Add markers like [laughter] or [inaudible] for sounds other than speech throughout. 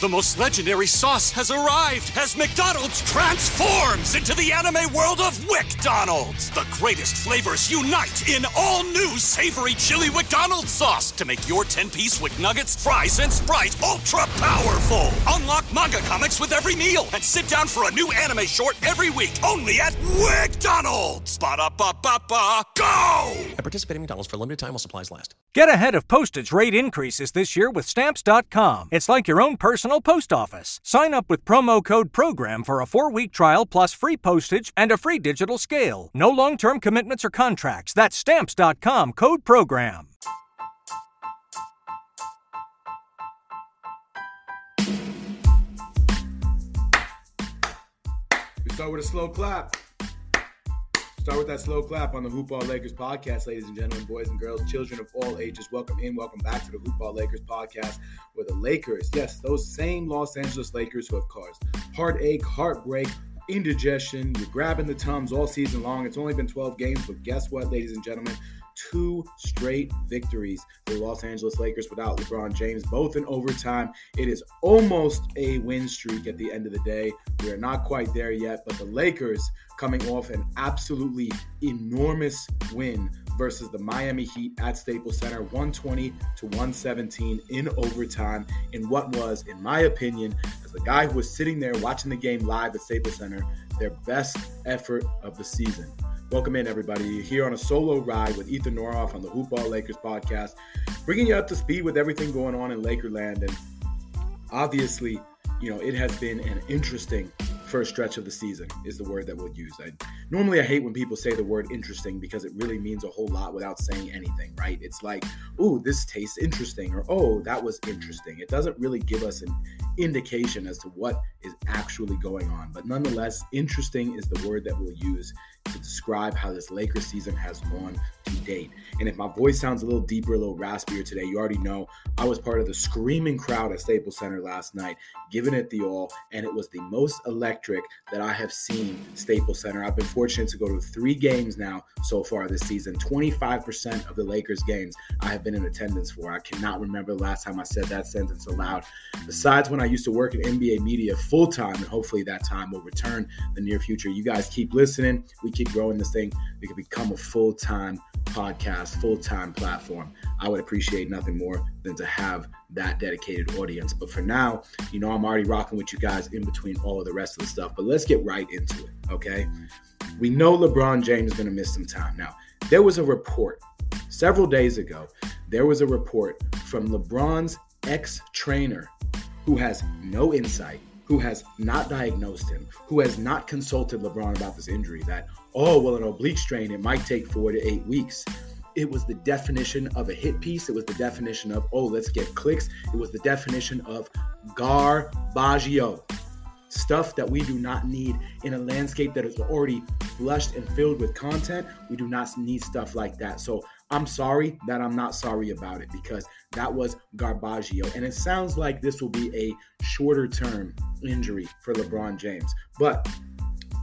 The most legendary sauce has arrived as McDonald's transforms into the anime world of WickDonald's. The greatest flavors unite in all new savory chili McDonald's sauce to make your 10-piece Wick Nuggets, fries, and Sprite ultra powerful. Unlock manga comics with every meal and sit down for a new anime short every week only at WickDonald's. Ba-da-ba-ba-ba, go! At participating McDonald's for a limited time while supplies last. Get ahead of postage rate increases this year with Stamps.com. It's like your own personal post office. Sign up with promo code PROGRAM for a four week trial plus free postage and a free digital scale. No long term commitments or contracts. That's Stamps.com code PROGRAM. We start with a slow clap. Start with that slow clap on the Hoop Ball Lakers podcast, ladies and gentlemen, boys and girls, children of all ages. Welcome in, welcome back to the Hoop Ball Lakers podcast, where the Lakers, yes, those same Los Angeles Lakers who have caused heartache, heartbreak, indigestion, you're grabbing the tums all season long. It's only been 12 games, but guess what, ladies and gentlemen? Two straight victories for the Los Angeles Lakers without LeBron James, both in overtime. It is almost a win streak at the end of the day. We are not quite there yet, but the Lakers coming off an absolutely enormous win versus the Miami Heat at Staples Center, 120 to 117 in overtime, in what was, in my opinion, as the guy who was sitting there watching the game live at Staples Center, their best effort of the season. Welcome in, everybody. Here on a solo ride with Ethan Norof on the Hoop Ball Lakers podcast, bringing you up to speed with everything going on in Lakerland. And obviously, you know, it has been an interesting first stretch of the season is the word that we'll use. I normally I hate when people say the word interesting because it really means a whole lot without saying anything, right? It's like, "Ooh, this tastes interesting," or "Oh, that was interesting." It doesn't really give us an indication as to what is actually going on. But nonetheless, interesting is the word that we'll use to describe how this Lakers season has gone to date. And if my voice sounds a little deeper, a little raspier today, you already know I was part of the screaming crowd at Staples Center last night, giving it the all, and it was the most electric that I have seen Staples Center. I've been fortunate to go to three games now so far this season. 25% of the Lakers games I have been in attendance for. I cannot remember the last time I said that sentence aloud. Besides when I used to work in NBA media full time, and hopefully that time will return in the near future. You guys keep listening. We keep growing this thing. We can become a full time podcast, full time platform. I would appreciate nothing more than to have that dedicated audience. But for now, you know, I'm already rocking with you guys in between all of the rest of the stuff. But let's get right into it, okay? We know LeBron James is going to miss some time. Now, there was a report several days ago. There was a report from LeBron's ex trainer who has no insight, who has not diagnosed him, who has not consulted LeBron about this injury that, oh, well, an oblique strain, it might take four to eight weeks. It was the definition of a hit piece. It was the definition of, oh, let's get clicks. It was the definition of garbaggio. Stuff that we do not need in a landscape that is already flushed and filled with content. We do not need stuff like that. So I'm sorry that I'm not sorry about it because that was garbaggio. And it sounds like this will be a shorter term injury for LeBron James. But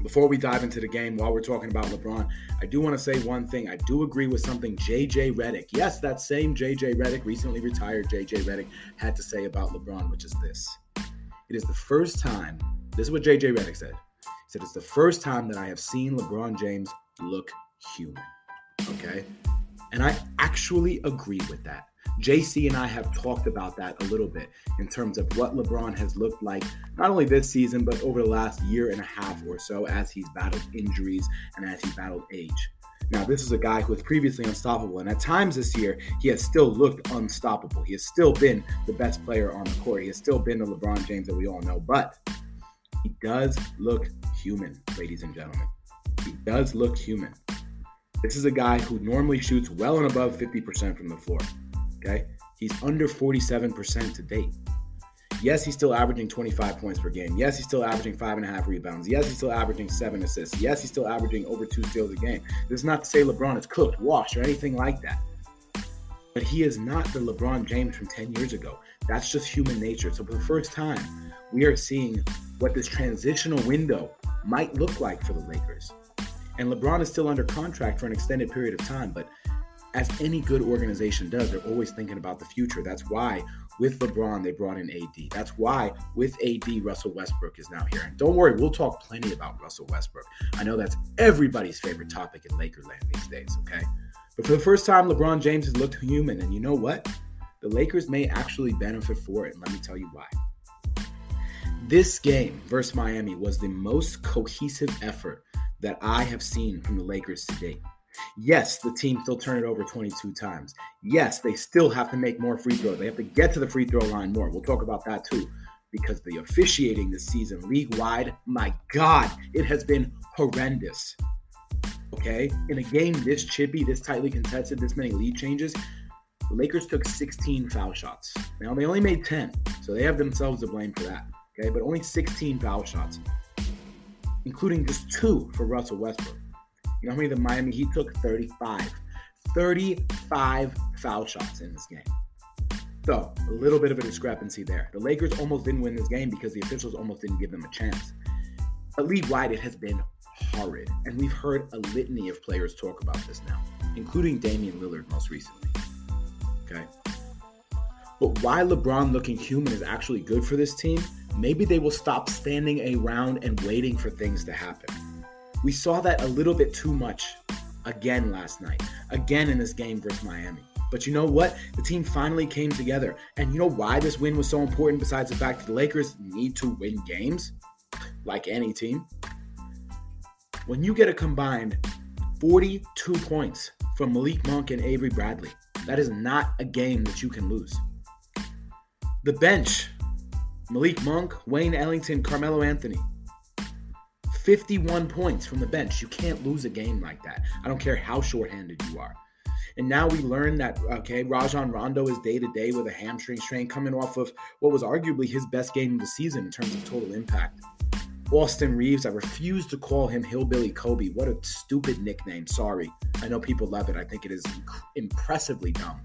before we dive into the game, while we're talking about LeBron, I do want to say one thing. I do agree with something JJ Redick, yes, that same JJ Redick, recently retired JJ Redick, had to say about LeBron, which is this. It is the first time, this is what JJ Redick said. He said, It's the first time that I have seen LeBron James look human. Okay? And I actually agree with that. JC and I have talked about that a little bit in terms of what LeBron has looked like, not only this season, but over the last year and a half or so as he's battled injuries and as he battled age. Now, this is a guy who was previously unstoppable, and at times this year, he has still looked unstoppable. He has still been the best player on the court. He has still been the LeBron James that we all know, but he does look human, ladies and gentlemen. He does look human. This is a guy who normally shoots well and above 50% from the floor. Okay. He's under 47% to date. Yes, he's still averaging 25 points per game. Yes, he's still averaging five and a half rebounds. Yes, he's still averaging seven assists. Yes, he's still averaging over two steals a game. This is not to say LeBron is cooked, washed, or anything like that. But he is not the LeBron James from 10 years ago. That's just human nature. So for the first time, we are seeing what this transitional window might look like for the Lakers. And LeBron is still under contract for an extended period of time, but as any good organization does, they're always thinking about the future. That's why with LeBron, they brought in AD. That's why with AD, Russell Westbrook is now here. And don't worry, we'll talk plenty about Russell Westbrook. I know that's everybody's favorite topic in Lakerland these days, okay? But for the first time, LeBron James has looked human. And you know what? The Lakers may actually benefit for it. And let me tell you why. This game versus Miami was the most cohesive effort that I have seen from the Lakers to date. Yes, the team still turned it over 22 times. Yes, they still have to make more free throws. They have to get to the free throw line more. We'll talk about that too. Because the officiating this season, league wide, my God, it has been horrendous. Okay? In a game this chippy, this tightly contested, this many lead changes, the Lakers took 16 foul shots. Now, they only made 10, so they have themselves to blame for that. Okay? But only 16 foul shots, including just two for Russell Westbrook. You know how many the Miami Heat took? 35. 35 foul shots in this game. So, a little bit of a discrepancy there. The Lakers almost didn't win this game because the officials almost didn't give them a chance. But league wide, it has been horrid. And we've heard a litany of players talk about this now, including Damian Lillard most recently. Okay. But why LeBron looking human is actually good for this team, maybe they will stop standing around and waiting for things to happen. We saw that a little bit too much again last night, again in this game versus Miami. But you know what? The team finally came together. And you know why this win was so important, besides the fact that the Lakers need to win games, like any team? When you get a combined 42 points from Malik Monk and Avery Bradley, that is not a game that you can lose. The bench Malik Monk, Wayne Ellington, Carmelo Anthony. 51 points from the bench. You can't lose a game like that. I don't care how shorthanded you are. And now we learn that, okay, Rajon Rondo is day to day with a hamstring strain coming off of what was arguably his best game of the season in terms of total impact. Austin Reaves, I refuse to call him Hillbilly Kobe. What a stupid nickname. Sorry. I know people love it. I think it is impressively dumb.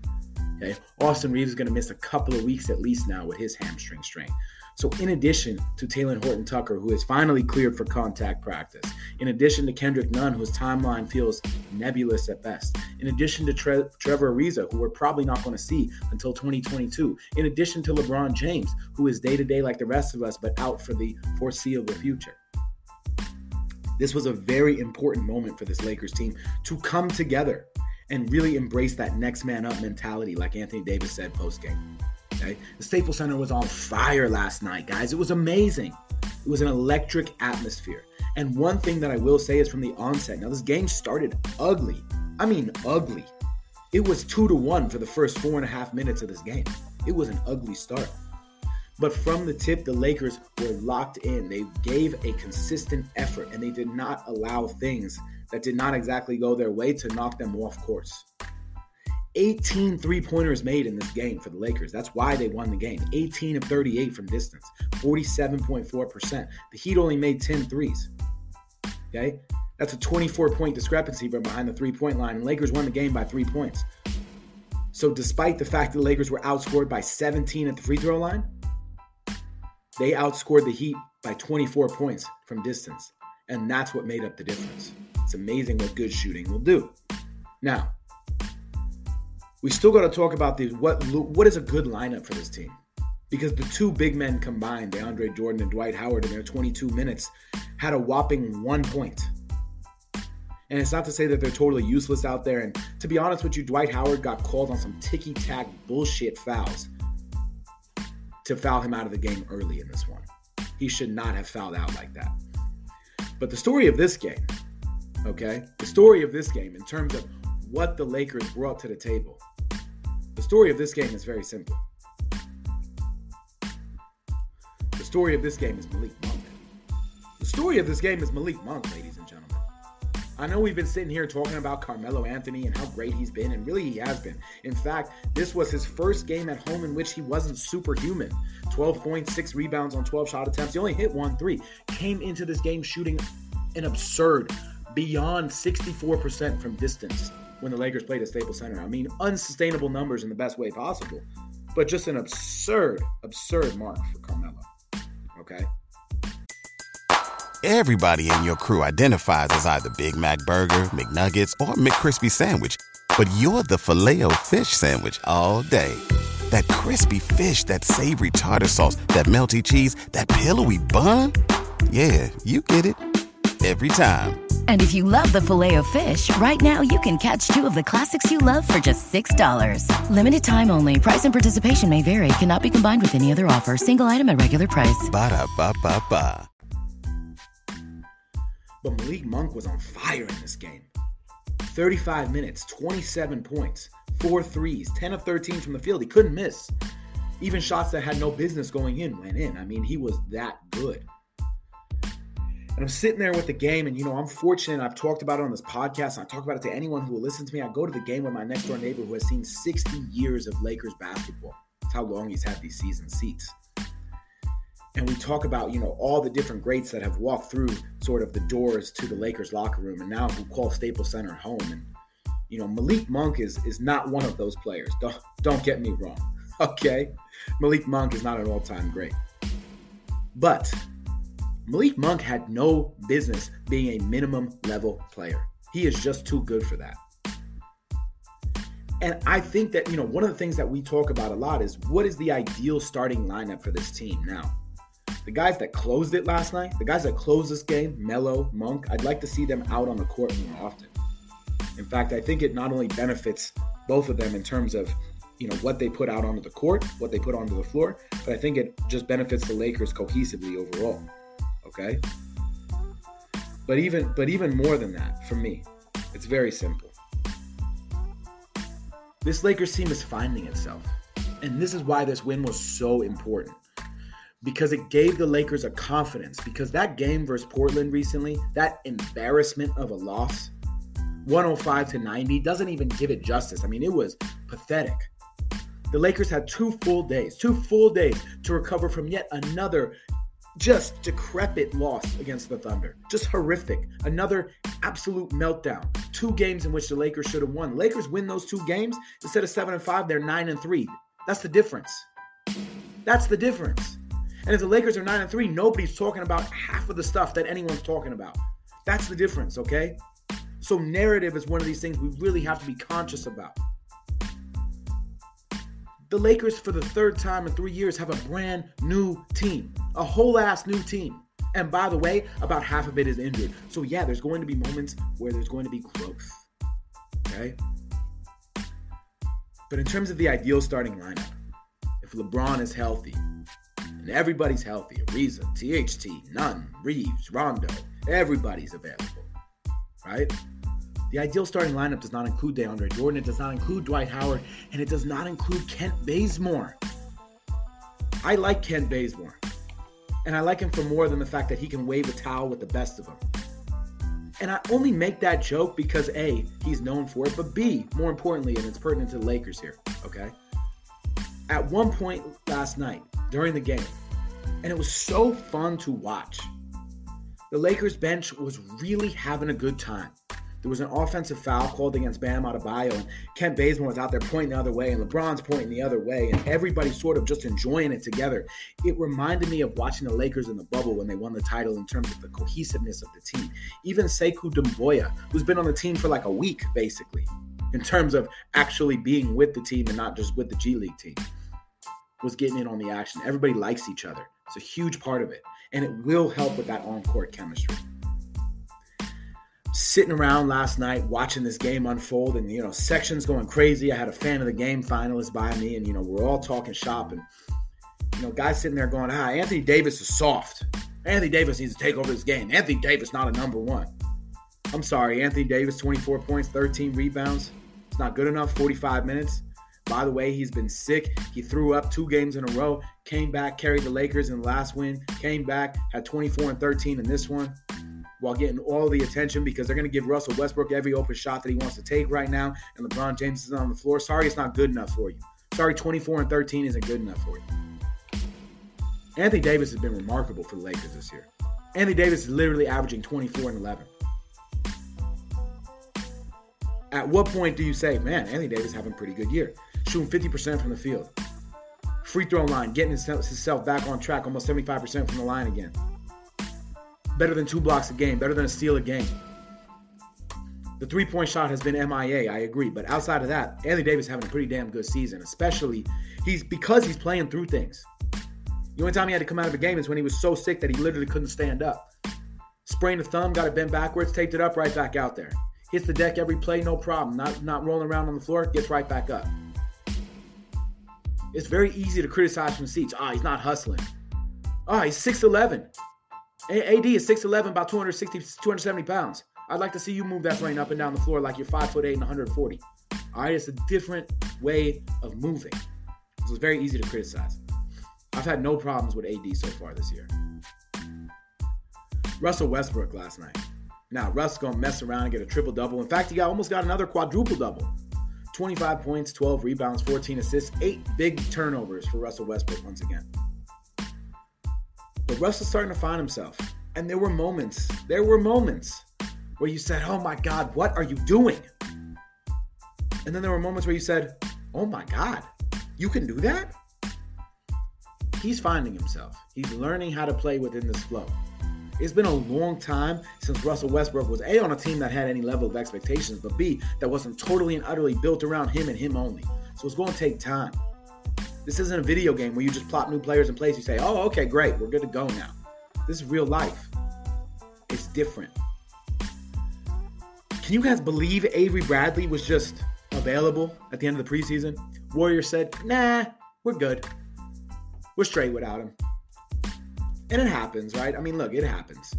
Okay. Austin Reaves is going to miss a couple of weeks at least now with his hamstring strain. So, in addition to Talen Horton Tucker, who is finally cleared for contact practice, in addition to Kendrick Nunn, whose timeline feels nebulous at best, in addition to Tre- Trevor Ariza, who we're probably not going to see until 2022, in addition to LeBron James, who is day to day like the rest of us, but out for the foreseeable future. This was a very important moment for this Lakers team to come together and really embrace that next man up mentality, like Anthony Davis said post game. Okay? The Staples Center was on fire last night, guys. It was amazing. It was an electric atmosphere. And one thing that I will say is from the onset, now this game started ugly. I mean, ugly. It was two to one for the first four and a half minutes of this game. It was an ugly start. But from the tip, the Lakers were locked in. They gave a consistent effort and they did not allow things that did not exactly go their way to knock them off course. 18 three pointers made in this game for the Lakers. That's why they won the game. 18 of 38 from distance, 47.4%. The Heat only made 10 threes. Okay? That's a 24 point discrepancy from behind the three point line, and Lakers won the game by three points. So, despite the fact that the Lakers were outscored by 17 at the free throw line, they outscored the Heat by 24 points from distance. And that's what made up the difference. It's amazing what good shooting will do. Now, we still got to talk about these. what what is a good lineup for this team because the two big men combined, DeAndre Jordan and Dwight Howard, in their 22 minutes, had a whopping one point. And it's not to say that they're totally useless out there. And to be honest with you, Dwight Howard got called on some ticky tack bullshit fouls to foul him out of the game early in this one. He should not have fouled out like that. But the story of this game, okay, the story of this game in terms of what the Lakers brought to the table the story of this game is very simple. The story of this game is Malik Monk. The story of this game is Malik Monk, ladies and gentlemen. I know we've been sitting here talking about Carmelo Anthony and how great he's been, and really he has been. In fact, this was his first game at home in which he wasn't superhuman. 12 points, six rebounds on 12 shot attempts. He only hit one three. Came into this game shooting an absurd, beyond 64% from distance when the Lakers played at Staples Center. I mean, unsustainable numbers in the best way possible, but just an absurd, absurd mark for Carmelo. Okay. Everybody in your crew identifies as either Big Mac Burger, McNuggets, or McCrispy Sandwich, but you're the filet fish Sandwich all day. That crispy fish, that savory tartar sauce, that melty cheese, that pillowy bun. Yeah, you get it every time. And if you love the filet of fish, right now you can catch two of the classics you love for just $6. Limited time only. Price and participation may vary. Cannot be combined with any other offer. Single item at regular price. Ba da ba ba ba. But Malik Monk was on fire in this game. 35 minutes, 27 points, four threes, 10 of 13 from the field. He couldn't miss. Even shots that had no business going in went in. I mean, he was that good. And I'm sitting there with the game, and you know, I'm fortunate. I've talked about it on this podcast. And I talk about it to anyone who will listen to me. I go to the game with my next door neighbor who has seen 60 years of Lakers basketball. That's how long he's had these season seats. And we talk about, you know, all the different greats that have walked through sort of the doors to the Lakers locker room and now who call Staples Center home. And, you know, Malik Monk is is not one of those players. Don't don't get me wrong. [laughs] Okay. Malik Monk is not an all-time great. But Malik Monk had no business being a minimum level player. He is just too good for that. And I think that, you know, one of the things that we talk about a lot is what is the ideal starting lineup for this team now? The guys that closed it last night, the guys that closed this game, Melo, Monk, I'd like to see them out on the court more often. In fact, I think it not only benefits both of them in terms of, you know, what they put out onto the court, what they put onto the floor, but I think it just benefits the Lakers cohesively overall. Okay? But even but even more than that, for me, it's very simple. This Lakers team is finding itself. And this is why this win was so important. Because it gave the Lakers a confidence. Because that game versus Portland recently, that embarrassment of a loss, 105 to 90, doesn't even give it justice. I mean, it was pathetic. The Lakers had two full days, two full days to recover from yet another just decrepit loss against the Thunder. Just horrific. Another absolute meltdown. Two games in which the Lakers should have won. Lakers win those two games instead of 7 and 5, they're 9 and 3. That's the difference. That's the difference. And if the Lakers are 9 and 3, nobody's talking about half of the stuff that anyone's talking about. That's the difference, okay? So narrative is one of these things we really have to be conscious about. The Lakers, for the third time in three years, have a brand new team, a whole ass new team. And by the way, about half of it is injured. So, yeah, there's going to be moments where there's going to be growth. Okay? But in terms of the ideal starting lineup, if LeBron is healthy, and everybody's healthy, Ariza, THT, Nunn, Reaves, Rondo, everybody's available, right? The ideal starting lineup does not include DeAndre Jordan, it does not include Dwight Howard, and it does not include Kent Bazemore. I like Kent Bazemore, and I like him for more than the fact that he can wave a towel with the best of them. And I only make that joke because A, he's known for it, but B, more importantly, and it's pertinent to the Lakers here, okay? At one point last night during the game, and it was so fun to watch, the Lakers bench was really having a good time. There was an offensive foul called against Bam Adebayo, and Kent Bazemore was out there pointing the other way, and LeBron's pointing the other way, and everybody sort of just enjoying it together. It reminded me of watching the Lakers in the bubble when they won the title in terms of the cohesiveness of the team. Even Sekou Doumbouya, who's been on the team for like a week, basically, in terms of actually being with the team and not just with the G League team, was getting in on the action. Everybody likes each other. It's a huge part of it, and it will help with that on-court chemistry sitting around last night watching this game unfold and you know sections going crazy. I had a fan of the game finalist by me and you know we're all talking shop and you know guys sitting there going ah anthony davis is soft. Anthony davis needs to take over this game. Anthony davis not a number one. I'm sorry anthony davis 24 points 13 rebounds. It's not good enough 45 minutes. By the way he's been sick. He threw up two games in a row came back carried the lakers in the last win came back had 24 and 13 in this one while getting all the attention because they're going to give Russell Westbrook every open shot that he wants to take right now. And LeBron James is on the floor. Sorry, it's not good enough for you. Sorry, 24 and 13 isn't good enough for you. Anthony Davis has been remarkable for the Lakers this year. Anthony Davis is literally averaging 24 and 11. At what point do you say, man, Anthony Davis having a pretty good year? Shooting 50% from the field. Free throw line, getting himself back on track, almost 75% from the line again better than two blocks a game, better than a steal a game. The three point shot has been MIA, I agree. But outside of that, Anthony Davis having a pretty damn good season, especially he's because he's playing through things. The only time he had to come out of a game is when he was so sick that he literally couldn't stand up. Sprained a thumb, got it bent backwards, taped it up, right back out there. Hits the deck every play, no problem. Not not rolling around on the floor, gets right back up. It's very easy to criticize from seats. Ah, oh, he's not hustling. Ah, oh, he's 6'11. AD is 6'11, about 260, 270 pounds. I'd like to see you move that brain up and down the floor like you're 5'8 and 140. All right, it's a different way of moving. So it's very easy to criticize. I've had no problems with AD so far this year. Russell Westbrook last night. Now, Russ gonna mess around and get a triple double. In fact, he got, almost got another quadruple double. 25 points, 12 rebounds, 14 assists, eight big turnovers for Russell Westbrook once again. But Russ is starting to find himself. And there were moments, there were moments where you said, Oh my God, what are you doing? And then there were moments where you said, Oh my God, you can do that? He's finding himself. He's learning how to play within this flow. It's been a long time since Russell Westbrook was A, on a team that had any level of expectations, but B, that wasn't totally and utterly built around him and him only. So it's going to take time. This isn't a video game where you just plop new players in place. You say, oh, okay, great, we're good to go now. This is real life. It's different. Can you guys believe Avery Bradley was just available at the end of the preseason? Warriors said, nah, we're good. We're straight without him. And it happens, right? I mean, look, it happens.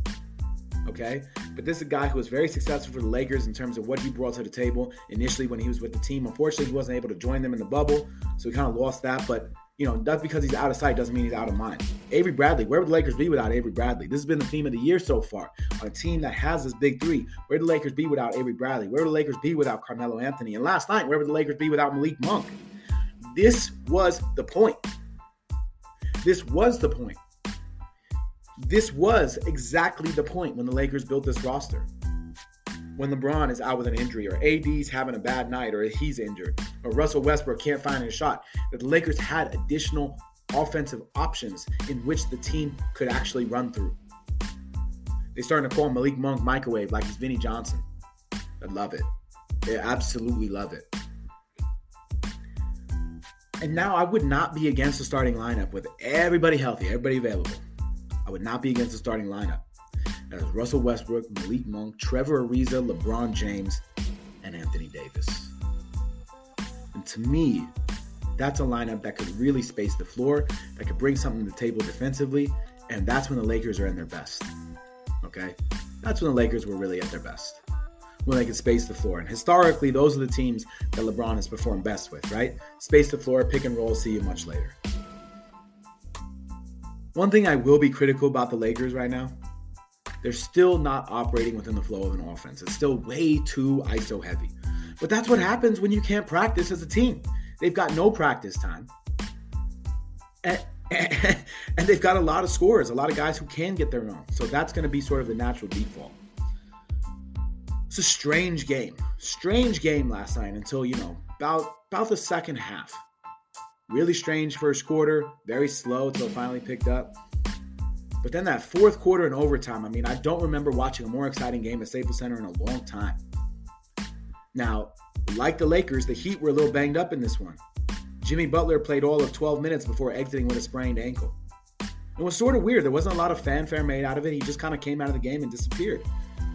Okay? But this is a guy who was very successful for the Lakers in terms of what he brought to the table initially when he was with the team. Unfortunately, he wasn't able to join them in the bubble, so he kind of lost that. But, you know, that's because he's out of sight doesn't mean he's out of mind. Avery Bradley, where would the Lakers be without Avery Bradley? This has been the theme of the year so far. On a team that has this big three, where would the Lakers be without Avery Bradley? Where would the Lakers be without Carmelo Anthony? And last night, where would the Lakers be without Malik Monk? This was the point. This was the point this was exactly the point when the Lakers built this roster. When LeBron is out with an injury, or AD's having a bad night, or he's injured, or Russell Westbrook can't find a shot, that the Lakers had additional offensive options in which the team could actually run through. They started to call Malik Monk microwave like he's Vinnie Johnson. I love it. They absolutely love it. And now I would not be against the starting lineup with everybody healthy, everybody available. I would not be against the starting lineup. That is Russell Westbrook, Malik Monk, Trevor Ariza, LeBron James, and Anthony Davis. And to me, that's a lineup that could really space the floor, that could bring something to the table defensively, and that's when the Lakers are in their best. Okay? That's when the Lakers were really at their best. When they could space the floor. And historically, those are the teams that LeBron has performed best with, right? Space the floor, pick and roll, see you much later. One thing I will be critical about the Lakers right now, they're still not operating within the flow of an offense. It's still way too ISO heavy. But that's what happens when you can't practice as a team. They've got no practice time. And, [laughs] and, they've got a lot of scorers, a lot of guys who can get their own. So that's going to be sort of the natural default. It's a strange game. Strange game last night until, you know, about about the second half. Really strange first quarter, very slow until it finally picked up. But then that fourth quarter and overtime, I mean, I don't remember watching a more exciting game at Staples Center in a long time. Now, like the Lakers, the Heat were a little banged up in this one. Jimmy Butler played all of 12 minutes before exiting with a sprained ankle. It was sort of weird. There wasn't a lot of fanfare made out of it. He just kind of came out of the game and disappeared.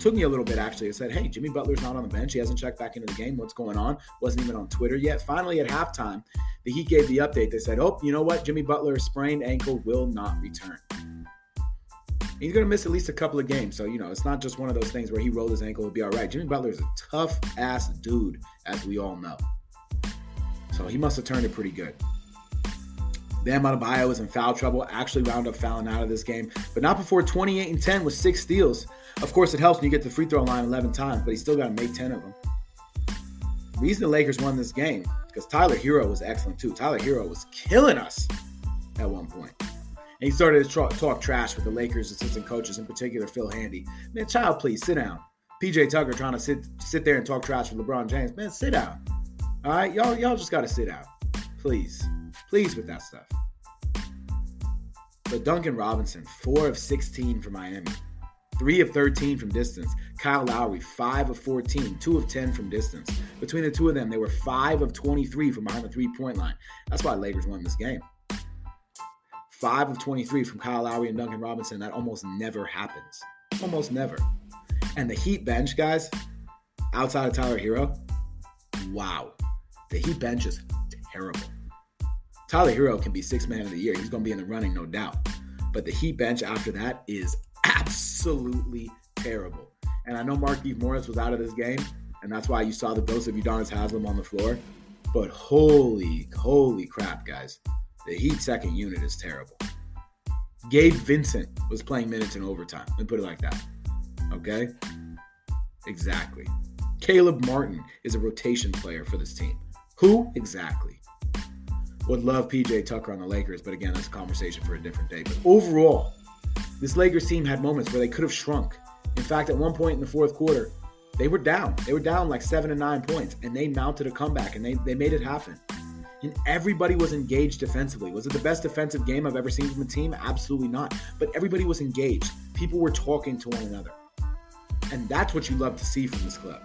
Took me a little bit actually. I said, hey, Jimmy Butler's not on the bench. He hasn't checked back into the game. What's going on? Wasn't even on Twitter yet. Finally, at halftime, the Heat gave the update. They said, oh, you know what? Jimmy Butler's sprained ankle will not return. He's going to miss at least a couple of games. So, you know, it's not just one of those things where he rolled his ankle, will be all right. Jimmy Butler is a tough ass dude, as we all know. So he must have turned it pretty good. Bam Adebayo was in foul trouble, actually wound up fouling out of this game, but not before 28 and 10 with six steals. Of course, it helps when you get the free throw line 11 times, but he still got to make 10 of them. The reason the Lakers won this game because Tyler Herro was excellent too. Tyler Herro was killing us at one point. And he started to talk, talk trash with the Lakers assistant coaches, in particular Phil Handy. Man, child, please sit down. PJ Tucker trying to sit sit there and talk trash with LeBron James. Man, sit down. All right, y'all y'all just got to sit down, please, please with that stuff. But Duncan Robinson, four of 16 for Miami. 3 of 13 from distance. Kyle Lowry, 5 of 14, 2 of 10 from distance. Between the two of them, they were 5 of 23 from behind the three point line. That's why Lakers won this game. 5 of 23 from Kyle Lowry and Duncan Robinson. That almost never happens. Almost never. And the Heat bench, guys, outside of Tyler Herro, wow. The Heat bench is terrible. Tyler Herro can be six man of the year. He's going to be in the running, no doubt. But the Heat bench after that is absolutely terrible. And I know Markieff Morris was out of this game, and that's why you saw the ghost of Udonis Haslem on the floor. But holy, holy crap, guys. The Heat second unit is terrible. Gabe Vincent was playing minutes in overtime. Let me put it like that. Okay? Exactly. Caleb Martin is a rotation player for this team. Who exactly? Would love PJ Tucker on the Lakers, but again, that's a conversation for a different day. But overall, this Lakers team had moments where they could have shrunk. In fact, at one point in the fourth quarter, they were down. They were down like seven to nine points, and they mounted a comeback and they, they made it happen. And everybody was engaged defensively. Was it the best defensive game I've ever seen from a team? Absolutely not. But everybody was engaged. People were talking to one another. And that's what you love to see from this club.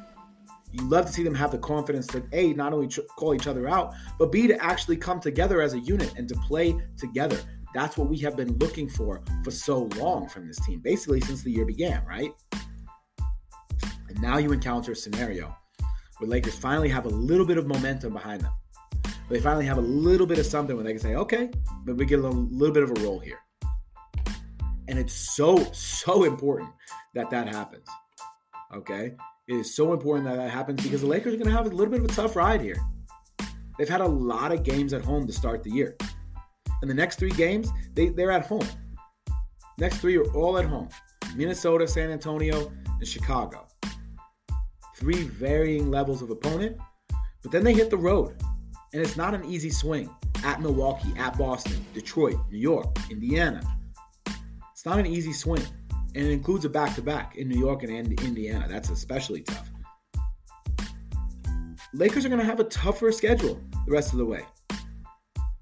You love to see them have the confidence to A, not only call each other out, but B, to actually come together as a unit and to play together. That's what we have been looking for for so long from this team, basically since the year began, right? And now you encounter a scenario where Lakers finally have a little bit of momentum behind them. They finally have a little bit of something where they can say, okay, but we get a little, little bit of a roll here. And it's so, so important that that happens. Okay? It is so important that that happens because the Lakers are going to have a little bit of a tough ride here. They've had a lot of games at home to start the year. And the next three games, they, they're at home. Next three are all at home Minnesota, San Antonio, and Chicago. Three varying levels of opponent, but then they hit the road. And it's not an easy swing at Milwaukee, at Boston, Detroit, New York, Indiana. It's not an easy swing. And it includes a back to back in New York and Indiana. That's especially tough. Lakers are going to have a tougher schedule the rest of the way.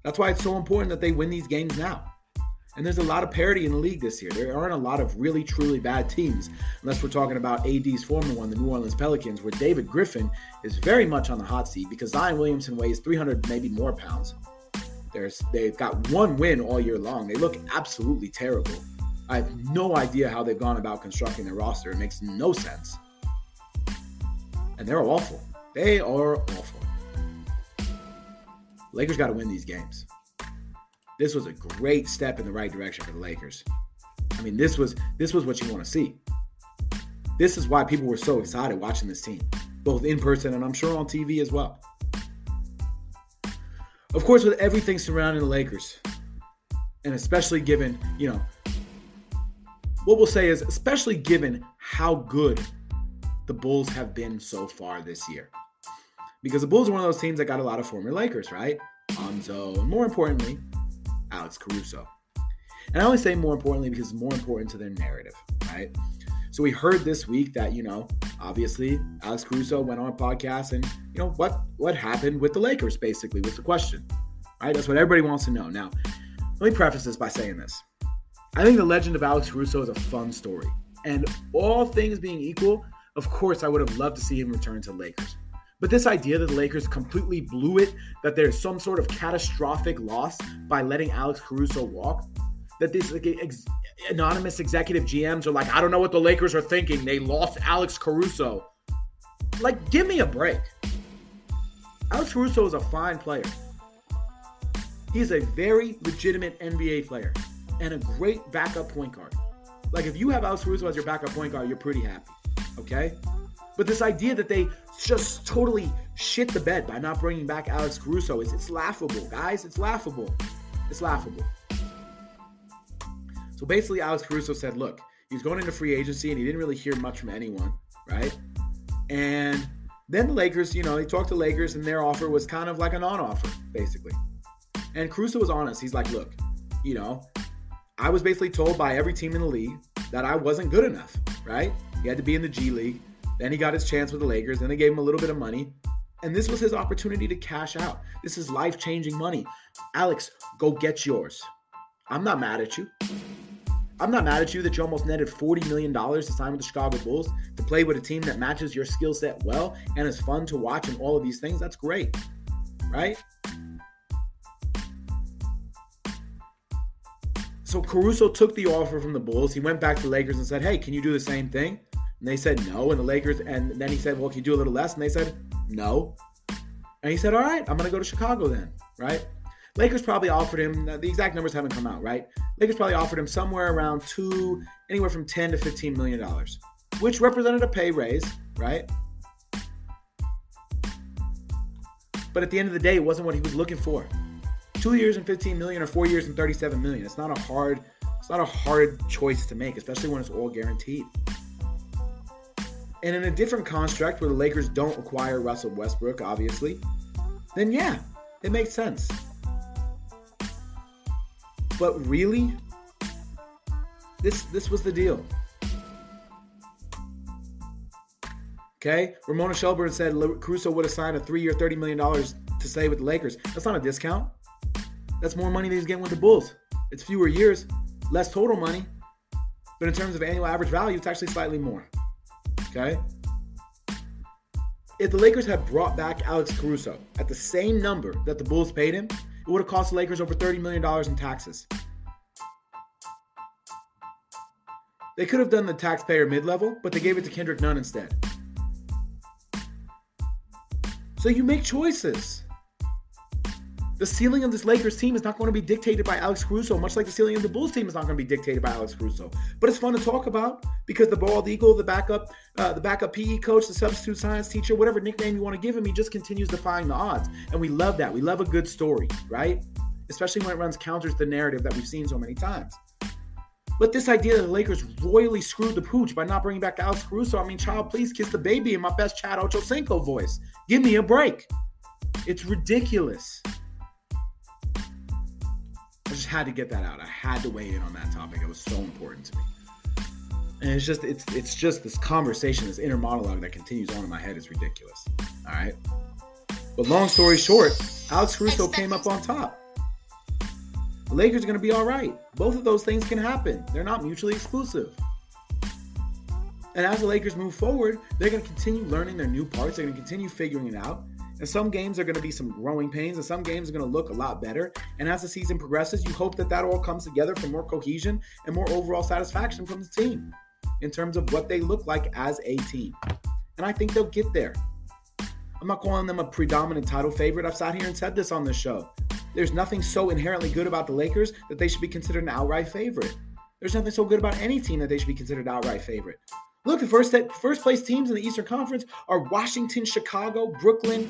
That's why it's so important that they win these games now. And there's a lot of parity in the league this year. There aren't a lot of really, truly bad teams, unless we're talking about AD's former one, the New Orleans Pelicans, where David Griffin is very much on the hot seat because Zion Williamson weighs 300, maybe more pounds. There's, they've got one win all year long. They look absolutely terrible. I have no idea how they've gone about constructing their roster. It makes no sense. And they're awful. They are awful. Lakers got to win these games. This was a great step in the right direction for the Lakers. I mean, this was this was what you want to see. This is why people were so excited watching this team, both in person and I'm sure on TV as well. Of course, with everything surrounding the Lakers, and especially given, you know, what we'll say is, especially given how good the Bulls have been so far this year. Because the Bulls are one of those teams that got a lot of former Lakers, right? Lonzo, and more importantly, Alex Caruso. And I only say more importantly because it's more important to their narrative, right? So we heard this week that, you know, obviously Alex Caruso went on a podcast and, you know, what what happened with the Lakers basically was the question. Right? That's what everybody wants to know. Now, let me preface this by saying this. I think the legend of Alex Caruso is a fun story. And all things being equal, of course, I would have loved to see him return to Lakers. But this idea that the Lakers completely blew it, that there's some sort of catastrophic loss by letting Alex Caruso walk, that these like, ex- anonymous executive GMs are like, I don't know what the Lakers are thinking. They lost Alex Caruso. Like, give me a break. Alex Caruso is a fine player. He's a very legitimate NBA player and a great backup point guard. Like, if you have Alex Caruso as your backup point guard, you're pretty happy. Okay? But this idea that they just totally shit the bed by not bringing back Alex Caruso is it's laughable, guys. It's laughable. It's laughable. So basically, Alex Caruso said, look, he's going into free agency and he didn't really hear much from anyone, right? And then the Lakers, you know, he talked to Lakers and their offer was kind of like a non offer, basically. And Caruso was honest. He's like, look, you know, I was basically told by every team in the league that I wasn't good enough, right? He had to be in the G League. Then he got his chance with the Lakers. Then they gave him a little bit of money. And this was his opportunity to cash out. This is life changing money. Alex, go get yours. I'm not mad at you. I'm not mad at you that you almost netted $40 million to sign with the Chicago Bulls to play with a team that matches your skill set well and is fun to watch and all of these things. That's great, right? So Caruso took the offer from the Bulls. He went back to the Lakers and said, Hey, can you do the same thing? And they said no. And the Lakers, and then he said, Well, can you do a little less? And they said, No. And he said, All right, I'm going to go to Chicago then, right? Lakers probably offered him, the exact numbers haven't come out, right? Lakers probably offered him somewhere around two, anywhere from 10 to 15 million dollars, which represented a pay raise, right? But at the end of the day, it wasn't what he was looking for. Two years and 15 million or four years and 37 million. It's not a hard, it's not a hard choice to make, especially when it's all guaranteed. And in a different construct where the Lakers don't acquire Russell Westbrook, obviously, then yeah, it makes sense. But really, this this was the deal. Okay, Ramona Shelburne said Caruso would have signed a three-year, thirty million dollars to stay with the Lakers. That's not a discount. That's more money than he's getting with the Bulls. It's fewer years, less total money, but in terms of annual average value, it's actually slightly more. Okay. If the Lakers had brought back Alex Caruso at the same number that the Bulls paid him, it would have cost the Lakers over $30 million in taxes. They could have done the taxpayer mid level, but they gave it to Kendrick Nunn instead. So you make choices. The ceiling of this Lakers team is not going to be dictated by Alex Caruso, much like the ceiling of the Bulls team is not going to be dictated by Alex Caruso. But it's fun to talk about because the bald eagle, the backup, uh, the backup PE coach, the substitute science teacher, whatever nickname you want to give him, he just continues defying the odds, and we love that. We love a good story, right? Especially when it runs counter to the narrative that we've seen so many times. But this idea that the Lakers royally screwed the pooch by not bringing back Alex Caruso, I mean, child, please kiss the baby in my best Chad Ochocinco voice. Give me a break. It's ridiculous. I just had to get that out. I had to weigh in on that topic. It was so important to me. And it's just it's it's just this conversation, this inner monologue that continues on in my head is ridiculous. All right. But long story short, Alex Caruso came up on top. The Lakers are going to be all right. Both of those things can happen. They're not mutually exclusive. And as the Lakers move forward, they're going to continue learning their new parts. They're going to continue figuring it out. And some games are going to be some growing pains, and some games are going to look a lot better. And as the season progresses, you hope that that all comes together for more cohesion and more overall satisfaction from the team in terms of what they look like as a team. And I think they'll get there. I'm not calling them a predominant title favorite. I've sat here and said this on this show. There's nothing so inherently good about the Lakers that they should be considered an outright favorite. There's nothing so good about any team that they should be considered outright favorite. Look, the first first place teams in the Eastern Conference are Washington, Chicago, Brooklyn.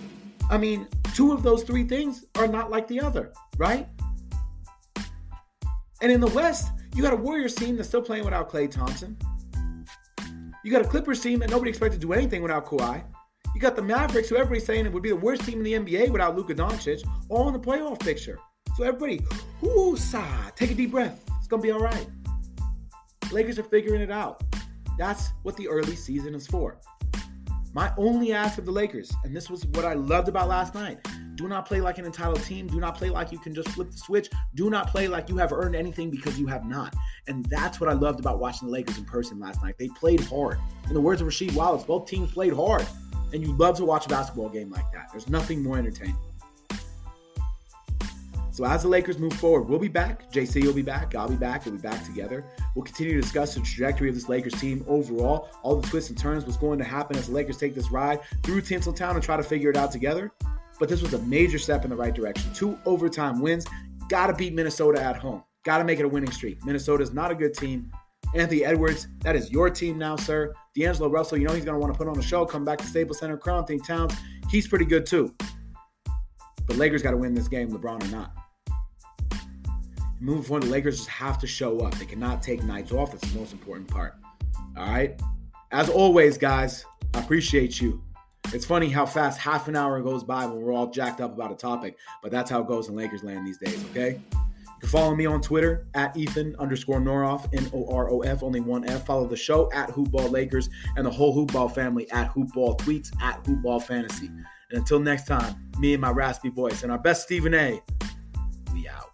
I mean, two of those three things are not like the other, right? And in the West, you got a Warriors team that's still playing without Klay Thompson. You got a Clippers team that nobody expected to do anything without Kawhi. You got the Mavericks, who everybody's saying it would be the worst team in the NBA without Luka Doncic, all in the playoff picture. So everybody, whoo, sigh, take a deep breath. It's gonna be all right. Lakers are figuring it out. That's what the early season is for. My only ask of the Lakers, and this was what I loved about last night do not play like an entitled team. Do not play like you can just flip the switch. Do not play like you have earned anything because you have not. And that's what I loved about watching the Lakers in person last night. They played hard. In the words of Rasheed Wallace, both teams played hard. And you love to watch a basketball game like that. There's nothing more entertaining. So as the Lakers move forward, we'll be back. JC will be back. I'll be back. We'll be back together. We'll continue to discuss the trajectory of this Lakers team overall, all the twists and turns, what's going to happen as the Lakers take this ride through Tinseltown and try to figure it out together. But this was a major step in the right direction. Two overtime wins. Got to beat Minnesota at home. Got to make it a winning streak. Minnesota is not a good team. Anthony Edwards, that is your team now, sir. D'Angelo Russell, you know he's going to want to put on a show, come back to Staples Center. Karl-Anthony Towns, he's pretty good too. But Lakers got to win this game, LeBron or not. Moving forward, the Lakers just have to show up. They cannot take nights off. That's the most important part. All right. As always, guys, I appreciate you. It's funny how fast half an hour goes by when we're all jacked up about a topic, but that's how it goes in Lakers land these days, okay? You can follow me on Twitter at Ethan underscore Norof, N O R O F, only one F. Follow the show at Hoopball Lakers and the whole Hoopball family at Hoopball Tweets at Hoopball Fantasy. And until next time, me and my raspy voice and our best Stephen A, we out.